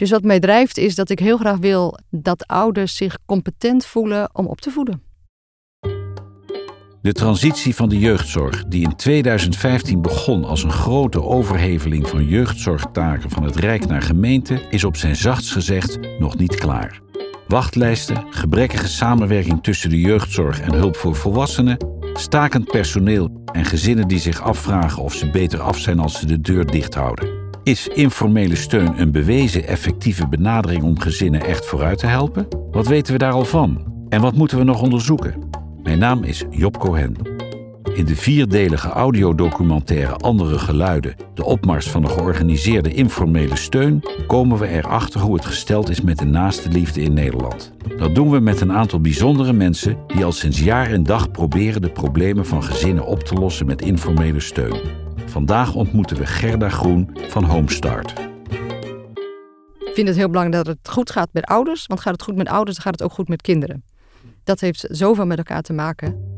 Dus wat mij drijft is dat ik heel graag wil dat ouders zich competent voelen om op te voeden. De transitie van de jeugdzorg, die in 2015 begon als een grote overheveling van jeugdzorgtaken van het Rijk naar gemeente, is op zijn zachtst gezegd nog niet klaar. Wachtlijsten, gebrekkige samenwerking tussen de jeugdzorg en hulp voor volwassenen, stakend personeel en gezinnen die zich afvragen of ze beter af zijn als ze de deur dicht houden. Is informele steun een bewezen effectieve benadering om gezinnen echt vooruit te helpen? Wat weten we daar al van? En wat moeten we nog onderzoeken? Mijn naam is Job Cohen. In de vierdelige audiodocumentaire Andere Geluiden, de opmars van de georganiseerde informele steun, komen we erachter hoe het gesteld is met de naaste liefde in Nederland. Dat doen we met een aantal bijzondere mensen die al sinds jaar en dag proberen de problemen van gezinnen op te lossen met informele steun. Vandaag ontmoeten we Gerda Groen van Homestart. Ik vind het heel belangrijk dat het goed gaat met ouders, want gaat het goed met ouders, dan gaat het ook goed met kinderen. Dat heeft zoveel met elkaar te maken.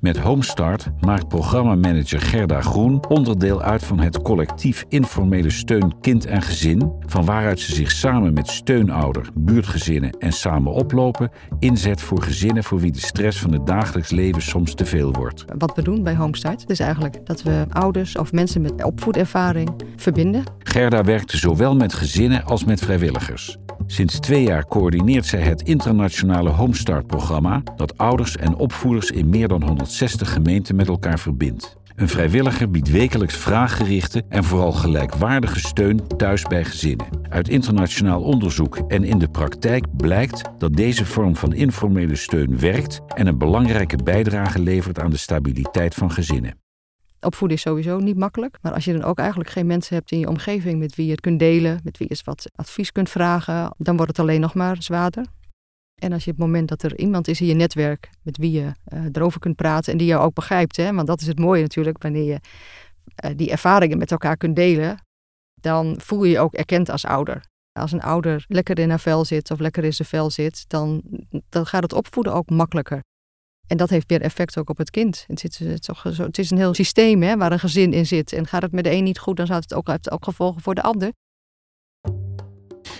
Met Homestart maakt programmamanager Gerda Groen onderdeel uit van het collectief informele steun kind en gezin, van waaruit ze zich samen met steunouder, buurtgezinnen en samen oplopen inzet voor gezinnen voor wie de stress van het dagelijks leven soms te veel wordt. Wat we doen bij Homestart is eigenlijk dat we ouders of mensen met opvoedervaring verbinden. Gerda werkte zowel met gezinnen als met vrijwilligers. Sinds twee jaar coördineert zij het internationale Homestart-programma dat ouders en opvoeders in meer dan 160 gemeenten met elkaar verbindt. Een vrijwilliger biedt wekelijks vraaggerichte en vooral gelijkwaardige steun thuis bij gezinnen. Uit internationaal onderzoek en in de praktijk blijkt dat deze vorm van informele steun werkt en een belangrijke bijdrage levert aan de stabiliteit van gezinnen. Opvoeden is sowieso niet makkelijk. Maar als je dan ook eigenlijk geen mensen hebt in je omgeving met wie je het kunt delen, met wie je eens wat advies kunt vragen, dan wordt het alleen nog maar zwaarder. En als je het moment dat er iemand is in je netwerk met wie je uh, erover kunt praten en die jou ook begrijpt, hè, want dat is het mooie natuurlijk, wanneer je uh, die ervaringen met elkaar kunt delen, dan voel je je ook erkend als ouder. Als een ouder lekker in haar vel zit of lekker in zijn vel zit, dan, dan gaat het opvoeden ook makkelijker. En dat heeft weer effect ook op het kind. Het, zit, het, is, een heel systeem hè, waar een gezin in zit. En gaat het met de een niet goed, dan zou het ook, heeft het ook gevolgen voor de ander.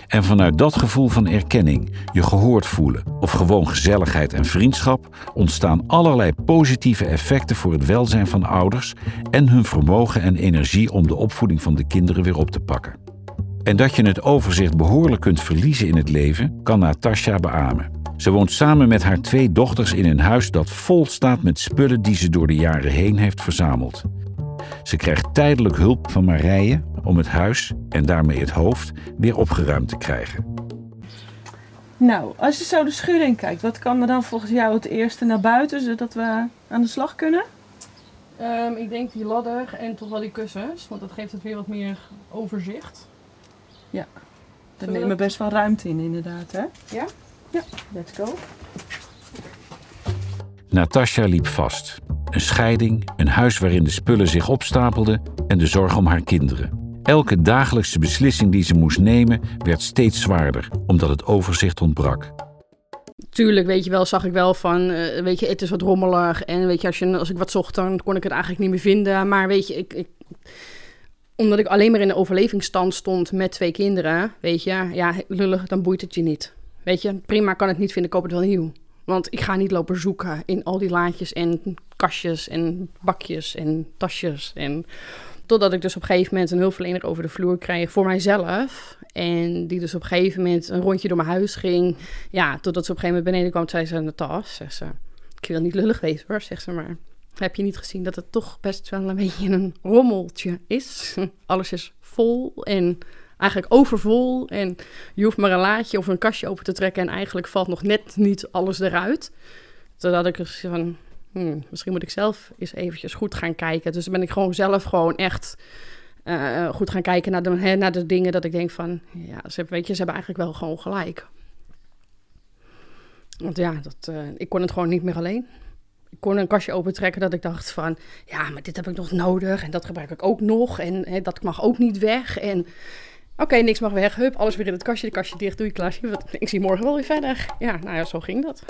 En vanuit dat gevoel van erkenning, je gehoord voelen of gewoon gezelligheid en vriendschap ontstaan allerlei positieve effecten voor het welzijn van ouders en hun vermogen en energie om de opvoeding van de kinderen weer op te pakken. En dat je het overzicht behoorlijk kunt verliezen in het leven, kan Natasja beamen. Ze woont samen met haar twee dochters in een huis dat vol staat met spullen die ze door de jaren heen heeft verzameld. Ze krijgt tijdelijk hulp van Marije om het huis en daarmee het hoofd weer opgeruimd te krijgen. Nou, als je zo de schuur in kijkt, wat kan er dan volgens jou het eerste naar buiten zodat we aan de slag kunnen? Um, ik denk die ladder en toch wel die kussens, want dat geeft het weer wat meer overzicht. Ja, daar nemen we best wel ruimte in inderdaad, hè? Ja? Ja, let's go. Natasja liep vast. Een scheiding, een huis waarin de spullen zich opstapelden en de zorg om haar kinderen. Elke dagelijkse beslissing die ze moest nemen werd steeds zwaarder, omdat het overzicht ontbrak. Tuurlijk, weet je wel, zag ik wel van, uh, weet je, het is wat rommelig. En weet je, als, je, als ik wat zocht, dan kon ik het eigenlijk niet meer vinden. Maar weet je, ik, ik omdat ik alleen maar in de overlevingsstand stond met twee kinderen, weet je, ja, lullig, dan boeit het je niet. Weet je, prima kan het niet vinden, koop het wel nieuw. Want ik ga niet lopen zoeken in al die laadjes en kastjes en bakjes en tasjes. En totdat ik dus op een gegeven moment een hulpverlener over de vloer kreeg voor mijzelf. En die dus op een gegeven moment een rondje door mijn huis ging. Ja, totdat ze op een gegeven moment beneden kwam, zei ze aan de tas. Zegt ze, ik wil niet lullig wezen hoor, zegt ze maar. Heb je niet gezien dat het toch best wel een beetje een rommeltje is? Alles is vol en eigenlijk overvol. En je hoeft maar een laadje of een kastje open te trekken en eigenlijk valt nog net niet alles eruit. Zodat ik er van, hmm, misschien moet ik zelf eens eventjes goed gaan kijken. Dus dan ben ik gewoon zelf gewoon echt uh, goed gaan kijken naar de, hè, naar de dingen dat ik denk van, ja, ze, ze hebben eigenlijk wel gewoon gelijk. Want ja, dat, uh, ik kon het gewoon niet meer alleen. Ik kon een kastje opentrekken dat ik dacht van, ja, maar dit heb ik nog nodig en dat gebruik ik ook nog en hè, dat mag ook niet weg. En Oké, niks mag weg. Hup, alles weer in het kastje. De kastje dicht, doe je klasje. Ik zie morgen wel weer verder. Ja, nou ja, zo ging dat.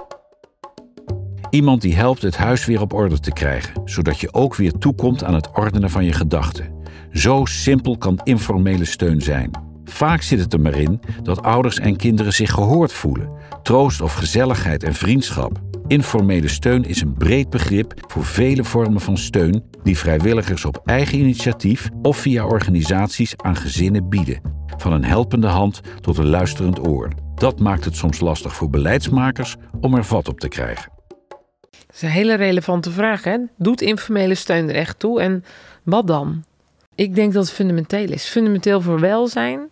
Iemand die helpt het huis weer op orde te krijgen, zodat je ook weer toekomt aan het ordenen van je gedachten. Zo simpel kan informele steun zijn. Vaak zit het er maar in dat ouders en kinderen zich gehoord voelen. Troost of gezelligheid en vriendschap. Informele steun is een breed begrip voor vele vormen van steun die vrijwilligers op eigen initiatief of via organisaties aan gezinnen bieden. Van een helpende hand tot een luisterend oor. Dat maakt het soms lastig voor beleidsmakers om er vat op te krijgen. Dat is een hele relevante vraag. Hè? Doet informele steun er echt toe en wat dan? Ik denk dat het fundamenteel is. Fundamenteel voor welzijn.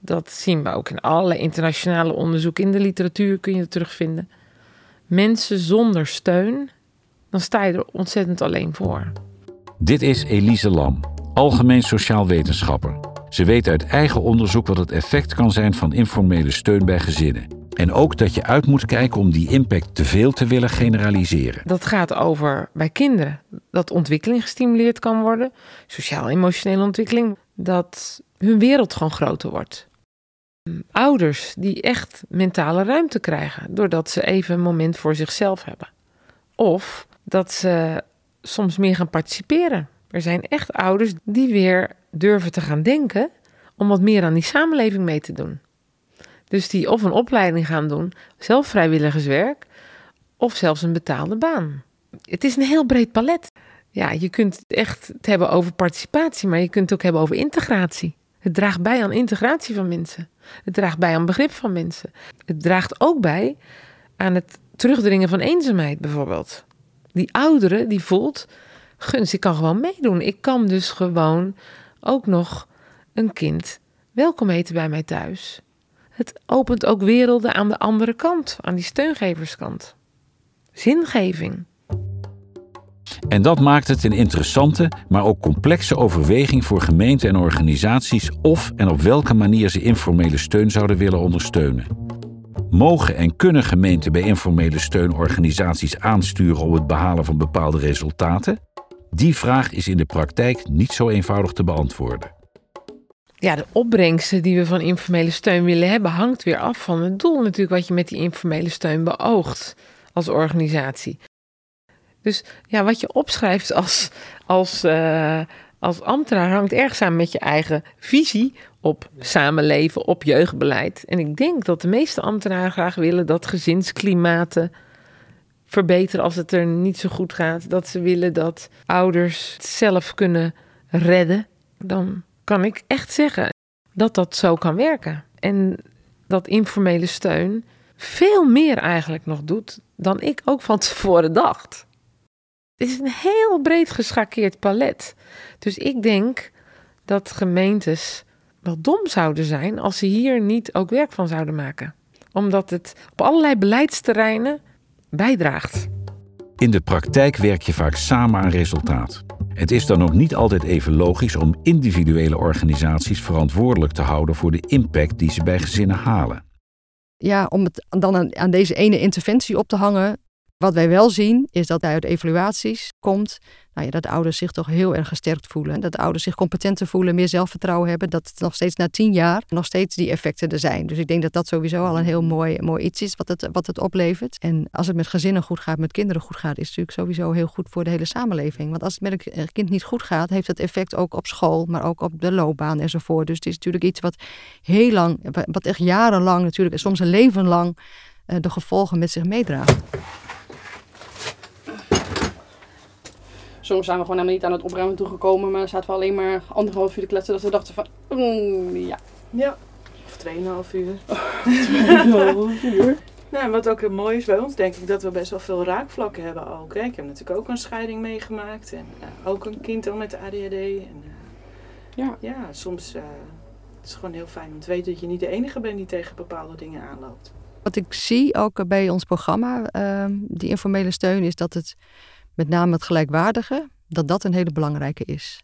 Dat zien we ook in alle internationale onderzoeken. In de literatuur kun je het terugvinden. Mensen zonder steun, dan sta je er ontzettend alleen voor. Dit is Elise Lam, algemeen sociaal wetenschapper. Ze weet uit eigen onderzoek wat het effect kan zijn van informele steun bij gezinnen. En ook dat je uit moet kijken om die impact te veel te willen generaliseren. Dat gaat over bij kinderen dat ontwikkeling gestimuleerd kan worden, sociaal-emotionele ontwikkeling, dat hun wereld gewoon groter wordt. Ouders die echt mentale ruimte krijgen doordat ze even een moment voor zichzelf hebben. Of dat ze soms meer gaan participeren. Er zijn echt ouders die weer durven te gaan denken om wat meer aan die samenleving mee te doen. Dus die of een opleiding gaan doen, zelf vrijwilligerswerk, of zelfs een betaalde baan. Het is een heel breed palet. Ja, je kunt echt hebben over participatie, maar je kunt het ook hebben over integratie. Het draagt bij aan integratie van mensen. Het draagt bij aan begrip van mensen. Het draagt ook bij aan het terugdringen van eenzaamheid bijvoorbeeld. Die oudere die voelt, gunst, ik kan gewoon meedoen. Ik kan dus gewoon ook nog een kind welkom heten bij mij thuis. Het opent ook werelden aan de andere kant, aan die steungeverskant. Zingeving. En dat maakt het een interessante, maar ook complexe overweging voor gemeenten en organisaties of en op welke manier ze informele steun zouden willen ondersteunen. Mogen en kunnen gemeenten bij informele steunorganisaties aansturen op het behalen van bepaalde resultaten? Die vraag is in de praktijk niet zo eenvoudig te beantwoorden. Ja, de opbrengsten die we van informele steun willen hebben, hangt weer af van het doel natuurlijk wat je met die informele steun beoogt als organisatie. Dus ja, wat je opschrijft als, als, uh, als ambtenaar hangt erg samen met je eigen visie op samenleven, op jeugdbeleid. En ik denk dat de meeste ambtenaren graag willen dat gezinsklimaten verbeteren als het er niet zo goed gaat. Dat ze willen dat ouders zelf kunnen redden. Dan kan ik echt zeggen dat dat zo kan werken. En dat informele steun veel meer eigenlijk nog doet dan ik ook van tevoren dacht. Het is een heel breed geschakeerd palet. Dus ik denk dat gemeentes wel dom zouden zijn als ze hier niet ook werk van zouden maken. Omdat het op allerlei beleidsterreinen bijdraagt. In de praktijk werk je vaak samen aan resultaat. Het is dan ook niet altijd even logisch om individuele organisaties verantwoordelijk te houden voor de impact die ze bij gezinnen halen. Ja, om het dan aan deze ene interventie op te hangen, wat wij wel zien, is dat uit evaluaties komt nou ja, dat ouders zich toch heel erg gesterkt voelen. Dat ouders zich competenter voelen, meer zelfvertrouwen hebben. Dat nog steeds na tien jaar nog steeds die effecten er zijn. Dus ik denk dat dat sowieso al een heel mooi, mooi iets is wat het, wat het oplevert. En als het met gezinnen goed gaat, met kinderen goed gaat, is het natuurlijk sowieso heel goed voor de hele samenleving. Want als het met een kind niet goed gaat, heeft het effect ook op school, maar ook op de loopbaan enzovoort. Dus het is natuurlijk iets wat heel lang, wat echt jarenlang natuurlijk, soms een leven lang, eh, de gevolgen met zich meedraagt. Soms zijn we gewoon helemaal niet aan het opruimen toegekomen, maar dan zaten we alleen maar anderhalf uur te kletsen dat we dachten van, mm, ja. Ja, of 2,5 uur. 2,5 uur. Nou, wat ook heel mooi is bij ons, denk ik dat we best wel veel raakvlakken hebben ook. Hè. Ik heb natuurlijk ook een scheiding meegemaakt en uh, ook een kind al met de ADHD. En, uh, ja. ja, soms uh, het is gewoon heel fijn om te weten dat je niet de enige bent die tegen bepaalde dingen aanloopt. Wat ik zie ook bij ons programma, ehm, die informele steun, is dat het met name het gelijkwaardige, dat dat een hele belangrijke is.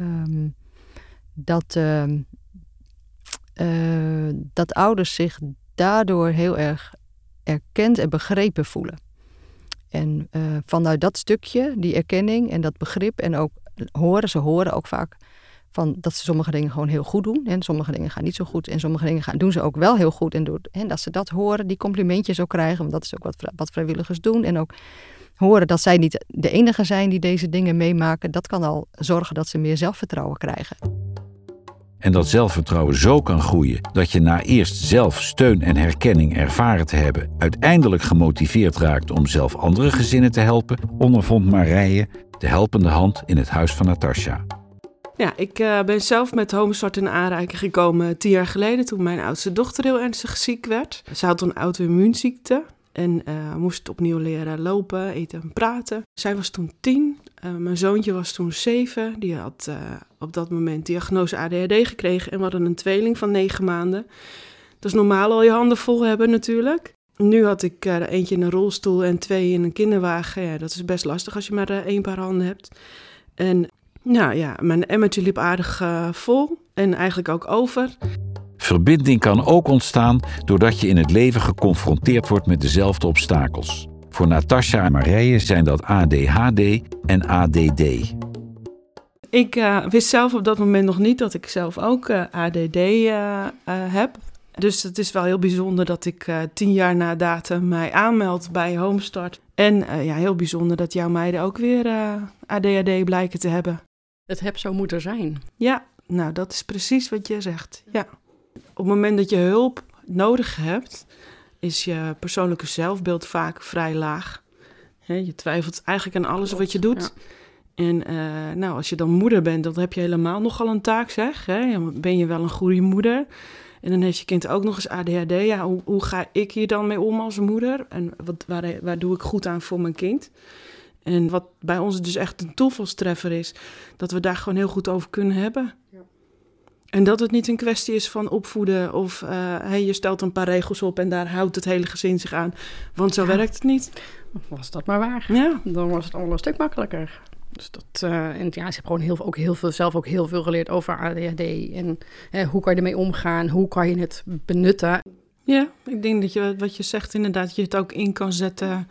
Um, dat, uh, uh, dat ouders zich daardoor heel erg erkend en begrepen voelen. En uh, vanuit dat stukje, die erkenning en dat begrip en ook horen, ze horen ook vaak van dat ze sommige dingen gewoon heel goed doen. En sommige dingen gaan niet zo goed. En sommige dingen gaan, doen ze ook wel heel goed. En, door, en dat ze dat horen, die complimentjes ook krijgen. Want dat is ook wat, wat vrijwilligers doen. En ook horen dat zij niet de enige zijn die deze dingen meemaken, dat kan al zorgen dat ze meer zelfvertrouwen krijgen. En dat zelfvertrouwen zo kan groeien dat je na eerst zelf steun en herkenning ervaren te hebben, uiteindelijk gemotiveerd raakt om zelf andere gezinnen te helpen, ondervond Marije de helpende hand in het huis van Natasja. Ja, ik uh, ben zelf met homestart in aanraking gekomen tien jaar geleden toen mijn oudste dochter heel ernstig ziek werd. Ze had een auto-immuunziekte en uh, moest opnieuw leren lopen, eten en praten. Zij was toen tien, uh, mijn zoontje was toen zeven. Die had op dat moment diagnose ADHD gekregen en we hadden een tweeling van negen maanden. Dat is normaal al je handen vol hebben natuurlijk. Nu had ik eentje in een rolstoel en twee in een kinderwagen. Ja, dat is best lastig als je maar één paar handen hebt. En nou ja, mijn emmertje liep aardig vol en eigenlijk ook over. Verbinding kan ook ontstaan doordat je in het leven geconfronteerd wordt met dezelfde obstakels. Voor Natasja en Marije zijn dat ADHD en ADD. Ik uh, wist zelf op dat moment nog niet dat ik zelf ook uh, ADD heb. Dus het is wel heel bijzonder dat ik tien jaar na datum mij aanmeld bij Homestart. En ja, heel bijzonder dat jouw meiden ook weer ADHD blijken te hebben. Het heb zo moeten zijn. Ja, nou dat is precies wat je zegt. Ja. Op het moment dat je hulp nodig hebt, is je persoonlijke zelfbeeld vaak vrij laag. je twijfelt eigenlijk aan alles wat je doet. En uh, nou, als je dan moeder bent, dan heb je helemaal nogal een taak, zeg. Hè? Ben je wel een goede moeder? En dan heeft je kind ook nog eens ADHD. Ja, hoe, hoe ga ik hier dan mee om als moeder? En wat, waar, waar doe ik goed aan voor mijn kind? En wat bij ons dus echt een toevalstreffer is, dat we daar gewoon heel goed over kunnen hebben. En dat het niet een kwestie is van opvoeden of uh, hey, je stelt een paar regels op en daar houdt het hele gezin zich aan. Want zo werkt het niet. Was dat maar waar. Ja. Dan was het allemaal een stuk makkelijker. Dus dat, uh, en ja, ze hebben gewoon heel, ook heel veel, zelf ook heel veel geleerd over ADHD. En hoe kan je ermee omgaan? Hoe kan je het benutten? Ja, ik denk dat je wat je zegt inderdaad, je het ook in kan zetten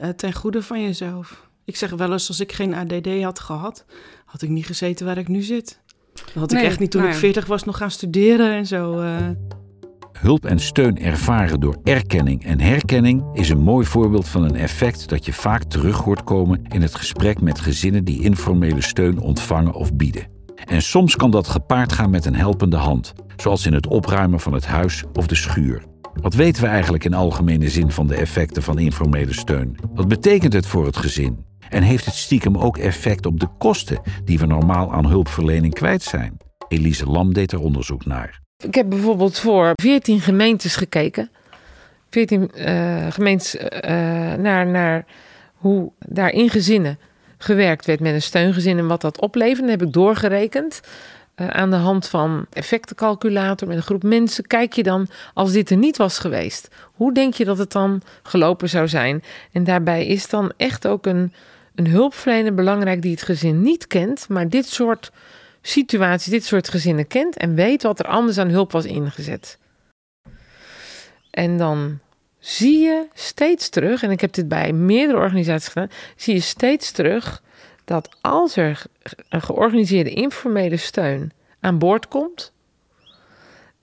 uh, ten goede van jezelf. Ik zeg wel eens, als ik geen ADD had gehad, had ik niet gezeten waar ik nu zit. Dan had ik echt niet toen ik 40 was nog gaan studeren en zo. Uh... Hulp en steun ervaren door erkenning en herkenning is een mooi voorbeeld van een effect dat je vaak terug hoort komen in het gesprek met gezinnen die informele steun ontvangen of bieden. En soms kan dat gepaard gaan met een helpende hand, zoals in het opruimen van het huis of de schuur. Wat weten we eigenlijk in algemene zin van de effecten van informele steun? Wat betekent het voor het gezin? En heeft het stiekem ook effect op de kosten die we normaal aan hulpverlening kwijt zijn? Elise Lam deed er onderzoek naar. Ik heb bijvoorbeeld voor 14 gemeentes gekeken. 14 uh, eh, gemeentes uh, naar, naar hoe daar in gezinnen gewerkt werd met een steungezin en wat dat opleverde. Heb ik doorgerekend. Uh, aan de hand van effectencalculator met een groep mensen. Kijk je dan, als dit er niet was geweest, hoe denk je dat het dan gelopen zou zijn? En daarbij is dan echt ook een een hulpverlener belangrijk die het gezin niet kent, maar dit soort situaties, dit soort gezinnen kent en weet wat er anders aan hulp was ingezet. En dan zie je steeds terug, en ik heb dit bij meerdere organisaties gedaan, zie je steeds terug dat als er een georganiseerde informele steun aan boord komt,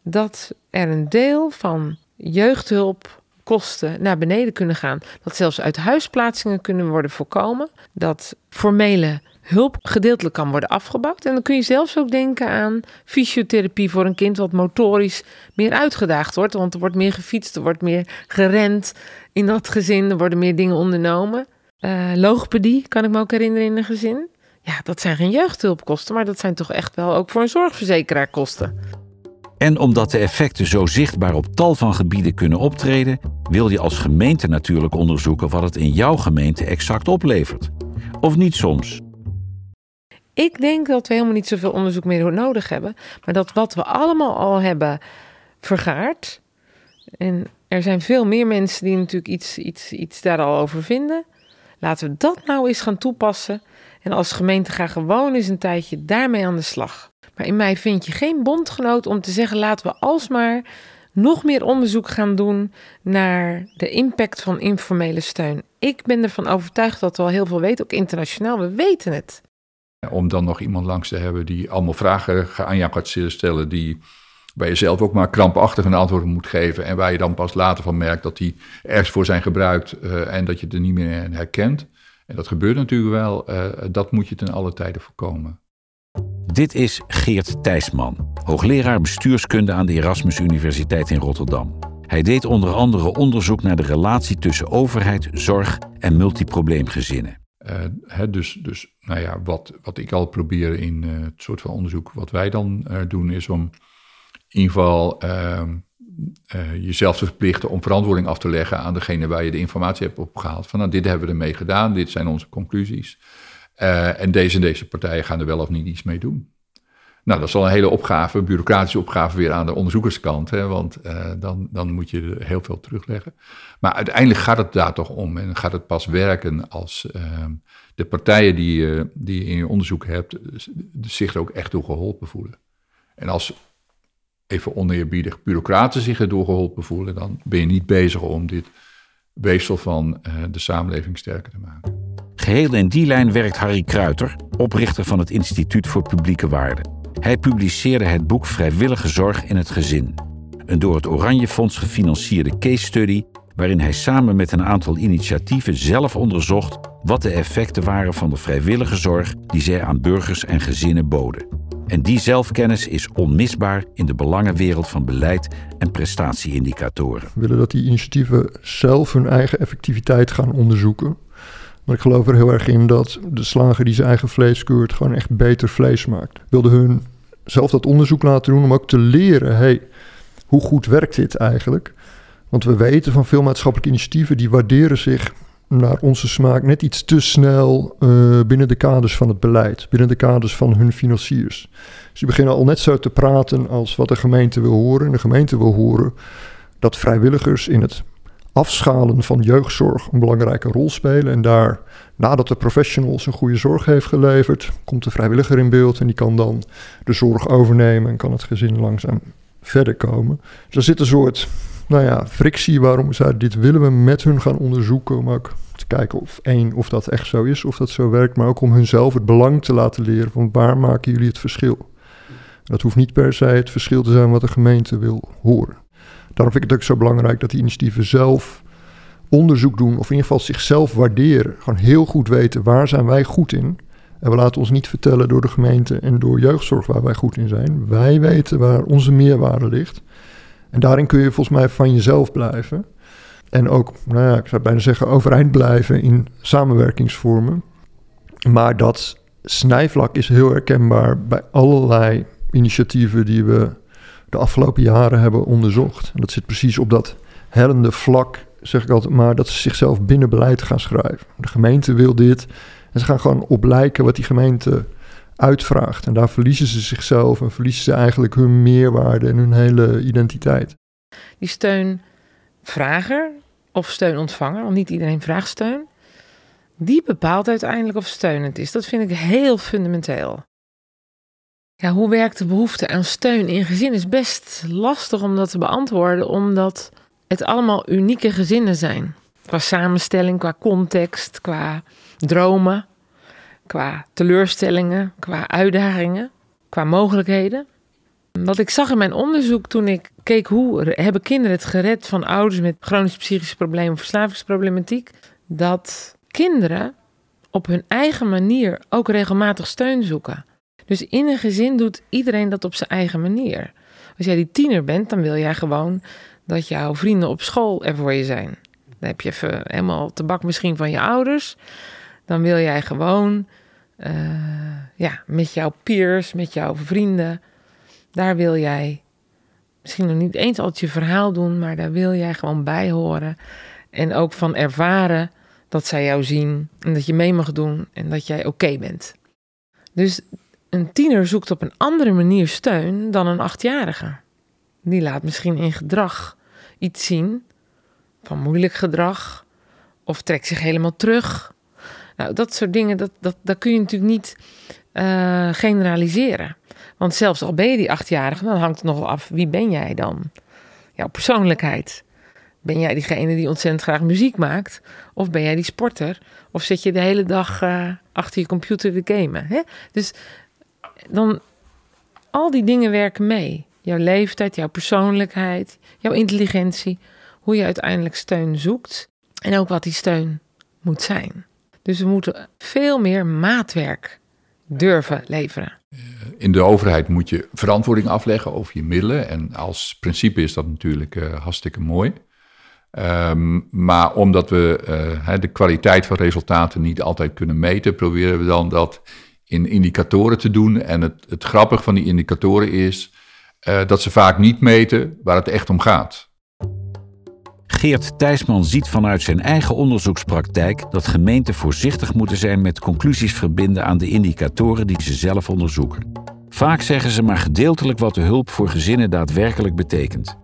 dat er een deel van jeugdhulp, kosten naar beneden kunnen gaan. Dat zelfs uit huisplaatsingen kunnen worden voorkomen. Dat formele hulp gedeeltelijk kan worden afgebouwd. En dan kun je zelfs ook denken aan fysiotherapie voor een kind wat motorisch meer uitgedaagd wordt. Want er wordt meer gefietst, er wordt meer gerend in dat gezin, er worden meer dingen ondernomen. Uh, logopedie kan ik me ook herinneren in een gezin. Ja, dat zijn geen jeugdhulpkosten, maar dat zijn toch echt wel ook voor een zorgverzekeraar kosten. En omdat de effecten zo zichtbaar op tal van gebieden kunnen optreden, wil je als gemeente natuurlijk onderzoeken wat het in jouw gemeente exact oplevert. Of niet soms? Ik denk dat we helemaal niet zoveel onderzoek meer nodig hebben, maar dat wat we allemaal al hebben vergaard. En er zijn veel meer mensen die natuurlijk iets, iets, iets daar al over vinden. Laten we dat nou eens gaan toepassen. En als gemeente ga gewoon eens een tijdje daarmee aan de slag. Maar in mij vind je geen bondgenoot om te zeggen: laten we alsmaar nog meer onderzoek gaan doen naar de impact van informele steun. Ik ben ervan overtuigd dat we al heel veel weten, ook internationaal. We weten het. Om dan nog iemand langs te hebben die allemaal vragen aan jou gaat stellen, die waar je zelf ook maar krampachtig een antwoord moet geven. En waar je dan pas later van merkt dat die ergens voor zijn gebruikt uh, en dat je er niet meer herkent. En dat gebeurt natuurlijk wel. Uh, dat moet je ten alle tijde voorkomen. Dit is Geert Thijsman, hoogleraar bestuurskunde aan de Erasmus Universiteit in Rotterdam. Hij deed onder andere onderzoek naar de relatie tussen overheid, zorg en multiprobleemgezinnen. Uh, dus, dus nou ja, wat, wat ik al probeer in uh, het soort van onderzoek wat wij dan doen, is om in ieder geval ehm, jezelf te verplichten om verantwoording af te leggen aan degene waar je de informatie hebt opgehaald. Van nou, dit hebben we ermee gedaan, dit zijn onze conclusies. en deze en deze partijen gaan er wel of niet iets mee doen. Nou, dat is al een hele opgave, bureaucratische opgave weer aan de onderzoekerskant, hè, want uh, dan, dan moet je heel veel terugleggen. Maar uiteindelijk gaat het daar toch om en gaat het pas werken als uh, de partijen die, die je in je onderzoek hebt zich er ook echt door geholpen voelen. En als even oneerbiedig bureaucraten zich erdoor geholpen voelen, dan ben je niet bezig om dit weefsel van eh, de samenleving sterker te maken. Geheel in die lijn werkt Harry Kruiter, oprichter van het Instituut voor Publieke Waarden. Hij publiceerde het boek Vrijwillige Zorg in het Gezin. Een door het Oranje Fonds gefinancierde case study waarin hij samen met een aantal initiatieven zelf onderzocht wat de effecten waren van de vrijwillige zorg die zij aan burgers en gezinnen boden. En die zelfkennis is onmisbaar in de belangenwereld van beleid en prestatieindicatoren. We willen dat die initiatieven zelf hun eigen effectiviteit gaan onderzoeken. Maar ik geloof er heel erg in dat de slager die zijn eigen vlees keurt gewoon echt beter vlees maakt. Wilde hun zelf dat onderzoek laten doen om ook te leren, hey, hoe goed werkt dit eigenlijk? Want we weten van veel maatschappelijke initiatieven die waarderen zich naar onze smaak net iets te snel uh, binnen de kaders van het beleid, binnen de kaders van hun financiers. Die beginnen al net zo te praten als wat de gemeente wil horen. En de gemeente wil horen dat vrijwilligers in het afschalen van jeugdzorg een belangrijke rol spelen. En daar, nadat de professionals een goede zorg heeft geleverd, komt de vrijwilliger in beeld en die kan dan de zorg overnemen en kan het gezin langzaam verder komen. Dus er zit een soort, nou ja, frictie waarom zeiden, dit willen we met hun gaan onderzoeken, om ook te kijken of één, of dat echt zo is, of dat zo werkt, maar ook om hunzelf het belang te laten leren van waar maken jullie het verschil. Dat hoeft niet per se het verschil te zijn wat de gemeente wil horen. Daarom vind ik het ook zo belangrijk dat die initiatieven zelf onderzoek doen, of in ieder geval zichzelf waarderen. Gewoon heel goed weten waar zijn wij goed in. En we laten ons niet vertellen door de gemeente en door jeugdzorg waar wij goed in zijn. Wij weten waar onze meerwaarde ligt. En daarin kun je volgens mij van jezelf blijven. En ook, nou ja, ik zou bijna zeggen, overeind blijven in samenwerkingsvormen. Maar dat snijvlak is heel herkenbaar bij allerlei initiatieven die we de afgelopen jaren hebben onderzocht. En dat zit precies op dat hellende vlak, zeg ik altijd maar, dat ze zichzelf binnen beleid gaan schrijven. De gemeente wil dit en ze gaan gewoon op lijken wat die gemeente uitvraagt. En daar verliezen ze zichzelf en verliezen ze eigenlijk hun meerwaarde en hun hele identiteit. Die steunvrager of steunontvanger, want niet iedereen vraagt steun, die bepaalt uiteindelijk of steunend is. Dat vind ik heel fundamenteel. Ja, hoe werkt de behoefte aan steun in gezin is best lastig om dat te beantwoorden, omdat het allemaal unieke gezinnen zijn. Qua samenstelling, qua context, qua dromen, qua teleurstellingen, qua uitdagingen, qua mogelijkheden. Wat ik zag in mijn onderzoek toen ik keek hoe hebben kinderen het gered van ouders met chronische psychische problemen of verslavingsproblematiek, dat kinderen op hun eigen manier ook regelmatig steun zoeken. Dus in een gezin doet iedereen dat op zijn eigen manier. Als jij die tiener bent, dan wil jij gewoon dat jouw vrienden op school er voor je zijn. Dan heb je even helemaal tabak misschien van je ouders. Dan wil jij gewoon uh, ja, met jouw peers, met jouw vrienden, daar wil jij misschien nog niet eens altijd je verhaal doen, maar daar wil jij gewoon bij horen. En ook van ervaren dat zij jou zien en dat je mee mag doen en dat jij oké bent. Dus een tiener zoekt op een andere manier steun dan een achtjarige. Die laat misschien in gedrag iets zien van moeilijk gedrag of trekt zich helemaal terug. Nou, dat soort dingen, dat, dat, dat kun je natuurlijk niet uh, generaliseren. Want zelfs al ben je die achtjarige, dan hangt het nogal af wie ben jij dan? Jouw persoonlijkheid. Ben jij diegene die ontzettend graag muziek maakt? Of ben jij die sporter? Of zit je de hele dag uh, achter je computer te gamen? Hè? Dus dan al die dingen werken mee. Jouw leeftijd, jouw persoonlijkheid, jouw intelligentie, hoe je uiteindelijk steun zoekt en ook wat die steun moet zijn. Dus we moeten veel meer maatwerk durven leveren. in de overheid moet je verantwoording afleggen over je middelen. En als principe is dat natuurlijk uh, hartstikke mooi. Um, maar omdat we uh, de kwaliteit van resultaten niet altijd kunnen meten, proberen we dan dat in indicatoren te doen. En het, het grappige van die indicatoren is dat ze vaak niet meten waar het echt om gaat. Geert Thijsman ziet vanuit zijn eigen onderzoekspraktijk dat gemeenten voorzichtig moeten zijn met conclusies verbinden aan de indicatoren die ze zelf onderzoeken. Vaak zeggen ze maar gedeeltelijk wat de hulp voor gezinnen daadwerkelijk betekent.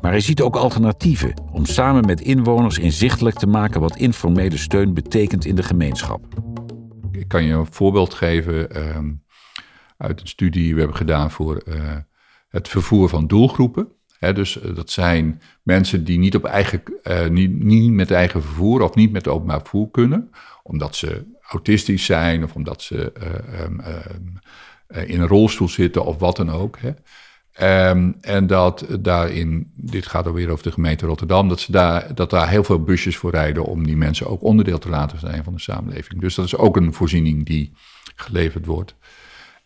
Maar hij ziet ook alternatieven om samen met inwoners inzichtelijk te maken wat informele steun betekent in de gemeenschap. Ik kan je een voorbeeld geven uh, uit een studie die we hebben gedaan voor uh, het vervoer van doelgroepen dus eh, dat zijn mensen die niet, op eigen, uh, niet, niet met eigen vervoer of niet met openbaar vervoer kunnen, omdat ze autistisch zijn of omdat ze uh, um, uh, in een rolstoel zitten of wat dan ook. Hè. Um, en dat daarin, dit gaat alweer over de gemeente Rotterdam, dat, ze daar, dat daar heel veel busjes voor rijden om die mensen ook onderdeel te laten zijn van de samenleving. Dus dat is ook een voorziening die geleverd wordt.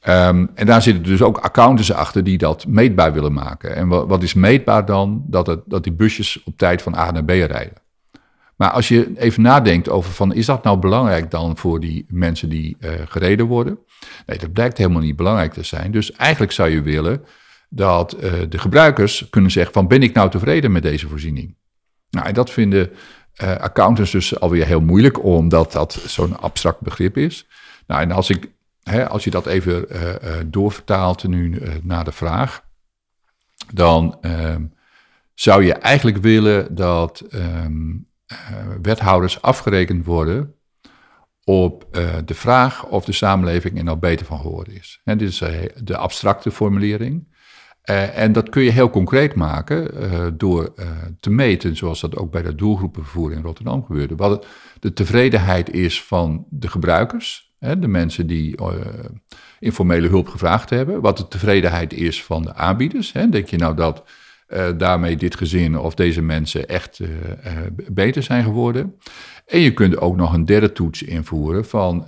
Um, en daar zitten dus ook accountants achter die dat meetbaar willen maken. En wat, is meetbaar dan? Dat, het, dat die busjes op tijd van A naar B rijden. Maar als je even nadenkt over van, is dat nou belangrijk dan voor die mensen die uh, gereden worden? Nee, dat blijkt helemaal niet belangrijk te zijn. Dus eigenlijk zou je willen dat uh, de gebruikers kunnen zeggen van, ben ik nou tevreden met deze voorziening? Nou, en dat vinden uh, accountants dus alweer heel moeilijk, omdat dat zo'n abstract begrip is. Nou, en als ik hè, als je dat even uh, uh, doorvertaalt nu uh, naar de vraag, dan ehm, zou je eigenlijk willen dat um, wethouders afgerekend worden op de vraag of de samenleving er nou beter van geworden is. Hè, dit is de abstracte formulering. en dat kun je heel concreet maken door te meten, zoals dat ook bij de doelgroepenvervoer in Rotterdam gebeurde, wat de tevredenheid is van de gebruikers de mensen die uh, informele hulp gevraagd hebben, wat de tevredenheid is van de aanbieders. Denk je nou dat uh, daarmee dit gezin of deze mensen echt uh, beter zijn geworden? En je kunt ook nog een derde toets invoeren van,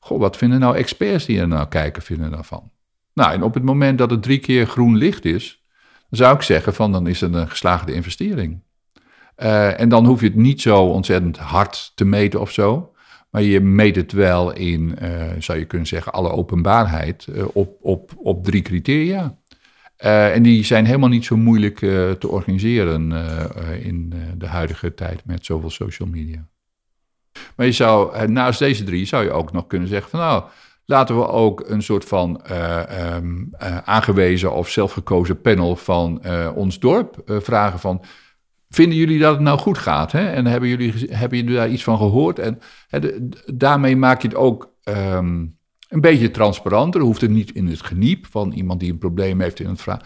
goh, wat vinden nou experts die er nou kijken, vinden daarvan? Nou, en op het moment dat het drie keer groen licht is, zou ik zeggen van, dan is het een geslaagde investering. en dan hoef je het niet zo ontzettend hard te meten of zo. Maar je meet het wel in, uh, zou je kunnen zeggen, alle openbaarheid uh, op, op, op drie criteria. Uh, en die zijn helemaal niet zo moeilijk te organiseren in de huidige tijd met zoveel social media. Maar je zou, naast deze drie zou je ook nog kunnen zeggen van nou, laten we ook een soort van um, aangewezen of zelfgekozen panel van ons dorp vragen van Vinden jullie dat het nou goed gaat? Hè? En hebben jullie, hebben jullie daar iets van gehoord? En hè, daarmee maak je het ook um, een beetje transparanter. Hoeft het niet in het geniep van iemand die een probleem heeft in het vraag.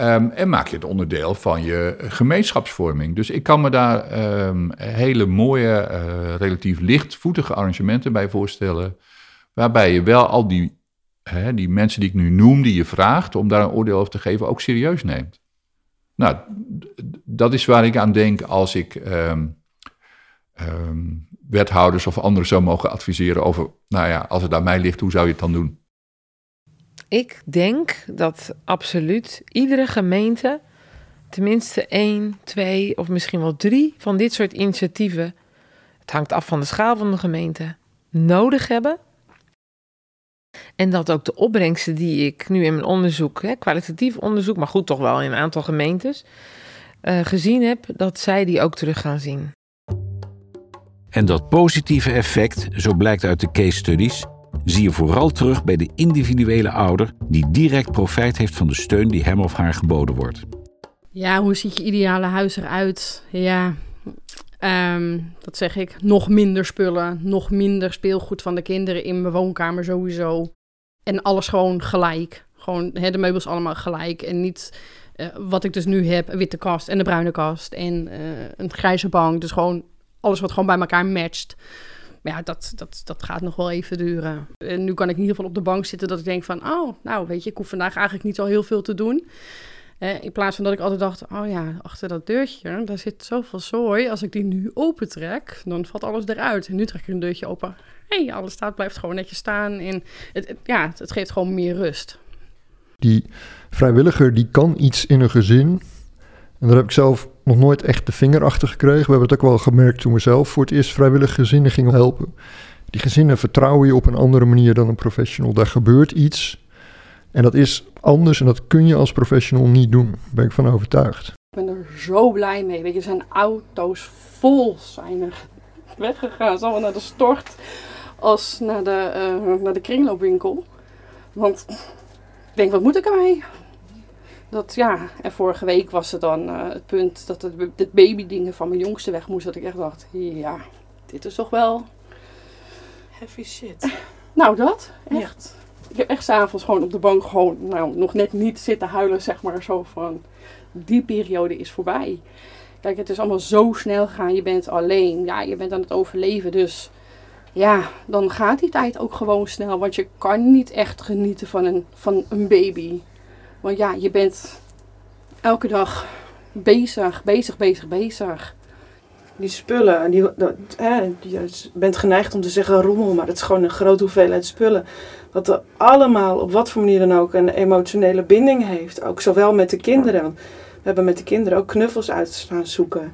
Um, en maak je het onderdeel van je gemeenschapsvorming. Dus ik kan me daar um, hele mooie, uh, relatief lichtvoetige arrangementen bij voorstellen. Waarbij je wel al die, hè, die mensen die ik nu noem, die je vraagt om daar een oordeel over te geven, ook serieus neemt. Nou, dat is waar ik aan denk als ik um, um, wethouders of anderen zou mogen adviseren over, nou ja, als het aan mij ligt, hoe zou je het dan doen? Ik denk dat absoluut iedere gemeente tenminste één, twee of misschien wel drie van dit soort initiatieven, het hangt af van de schaal van de gemeente, nodig hebben en dat ook de opbrengsten die ik nu in mijn onderzoek, hè, kwalitatief onderzoek, maar goed, toch wel in een aantal gemeentes, uh, gezien heb, dat zij die ook terug gaan zien. En dat positieve effect, zo blijkt uit de case studies, zie je vooral terug bij de individuele ouder die direct profijt heeft van de steun die hem of haar geboden wordt. Ja, hoe ziet je ideale huis eruit? Ja, Dat zeg ik. Nog minder spullen, nog minder speelgoed van de kinderen in mijn woonkamer sowieso. En alles gewoon gelijk. Gewoon de meubels allemaal gelijk. En niet uh, wat ik dus nu heb, een witte kast en een bruine kast en uh, een grijze bank. Dus gewoon alles wat gewoon bij elkaar matcht. Maar ja, dat, dat, dat gaat nog wel even duren. En nu kan ik in ieder geval op de bank zitten dat ik denk van... oh, nou weet je, ik hoef vandaag eigenlijk niet zo heel veel te doen in plaats van dat ik altijd dacht, oh ja, achter dat deurtje, daar zit zoveel zooi. Als ik die nu opentrek, dan valt alles eruit. En nu trek ik een deurtje open. Hey, alles staat, blijft gewoon netjes staan. Het, ja, het, geeft gewoon meer rust. Die vrijwilliger die kan iets in een gezin. En daar heb ik zelf nog nooit echt de vinger achter gekregen. We hebben het ook wel gemerkt toen we zelf voor het eerst vrijwillige gezinnen gingen helpen. Die gezinnen vertrouwen je op een andere manier dan een professional. Daar gebeurt iets. En dat is anders en dat kun je als professional niet doen. Daar ben ik van overtuigd. Ik ben er zo blij mee. Weet je, er zijn auto's vol zijn er weggegaan. Zowel naar de stort als naar de, uh, naar de kringloopwinkel. Want ik denk, wat moet ik ermee? Dat, ja, en vorige week was het dan uh, het punt dat het, het babydingen van mijn jongste weg moest. Dat ik echt dacht, ja, dit is toch wel... Heavy shit. Nou, dat. Echt. Ik heb echt s'avonds gewoon op de bank gewoon, nou, nog net niet zitten huilen, zeg maar, zo van... Die periode is voorbij. Kijk, het is allemaal zo snel gegaan. Je bent alleen. Ja, je bent aan het overleven. Dus ja, dan gaat die tijd ook gewoon snel. Want je kan niet echt genieten van een, van een baby. Want ja, je bent elke dag bezig, bezig, bezig, bezig. Die spullen, die, dat, hè, je bent geneigd om te zeggen rommel, maar het is gewoon een grote hoeveelheid spullen. Wat er allemaal, op wat voor manier dan ook, een emotionele binding heeft. Ook zowel met de kinderen. Want we hebben met de kinderen ook knuffels uit gaan zoeken.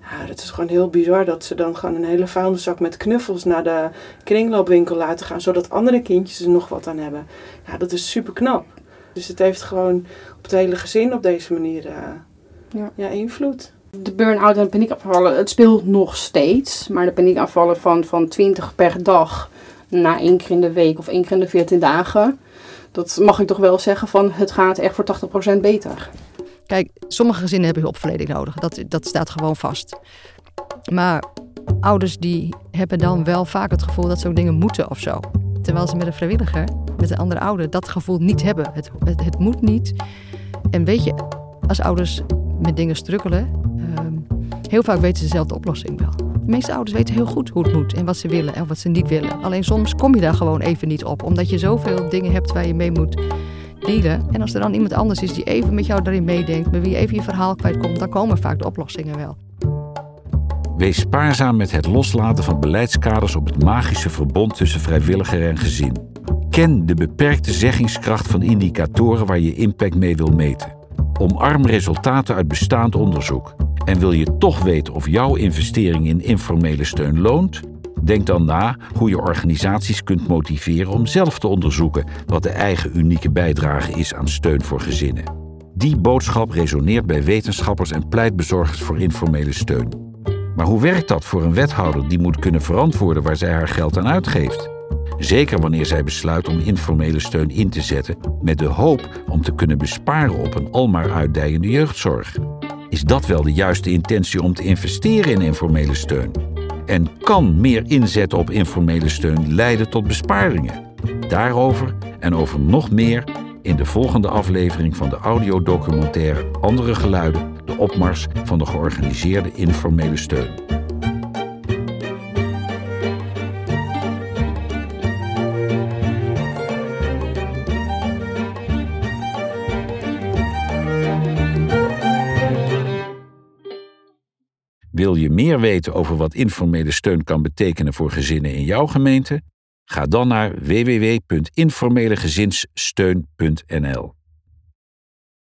Ja, het is gewoon heel bizar dat ze dan gewoon een hele vuilniszak met knuffels naar de kringloopwinkel laten gaan, zodat andere kindjes er nog wat aan hebben. Ja, dat is super knap. Dus het heeft gewoon op het hele gezin op deze manier uh, ja. ja. invloed. De burn-out en paniekaanvallen, het speelt nog steeds. Maar de paniekaanvallen van, van 20 per dag na één keer in de week of één keer in de 14 dagen. Dat mag ik toch wel zeggen van het gaat echt voor 80% beter. Kijk, sommige gezinnen hebben hulpverlening nodig. Dat, dat staat gewoon vast. Maar ouders die hebben dan wel vaak het gevoel dat ze ook dingen moeten of zo. Terwijl ze met een vrijwilliger, met een andere ouder, dat gevoel niet hebben. Het, het, het moet niet. En weet je, als ouders met dingen strukkelen, heel vaak weten ze zelf de oplossing wel. De meeste ouders weten heel goed hoe het moet en wat ze willen en wat ze niet willen. Alleen soms kom je daar gewoon even niet op, omdat je zoveel dingen hebt waar je mee moet dealen. En als er dan iemand anders is die even met jou daarin meedenkt, met wie even je verhaal kwijtkomt, dan komen vaak de oplossingen wel. Wees spaarzaam met het loslaten van beleidskaders op het magische verbond tussen vrijwilliger en gezin. Ken de beperkte zeggingskracht van indicatoren waar je impact mee wil meten. Omarm resultaten uit bestaand onderzoek. En wil je toch weten of jouw investering in informele steun loont? Denk dan na hoe je organisaties kunt motiveren om zelf te onderzoeken wat de eigen unieke bijdrage is aan steun voor gezinnen. Die boodschap resoneert bij wetenschappers en pleitbezorgers voor informele steun. Maar hoe werkt dat voor een wethouder die moet kunnen verantwoorden waar zij haar geld aan uitgeeft? Zeker wanneer zij besluit om informele steun in te zetten met de hoop om te kunnen besparen op een almaar uitdijende jeugdzorg. Is dat wel de juiste intentie om te investeren in informele steun? En kan meer inzet op informele steun leiden tot besparingen? Daarover en over nog meer in de volgende aflevering van de audiodocumentaire Andere Geluiden, de opmars van de georganiseerde informele steun. Wil je meer weten over wat informele steun kan betekenen voor gezinnen in jouw gemeente? Ga dan naar www.informelegezinssteun.nl.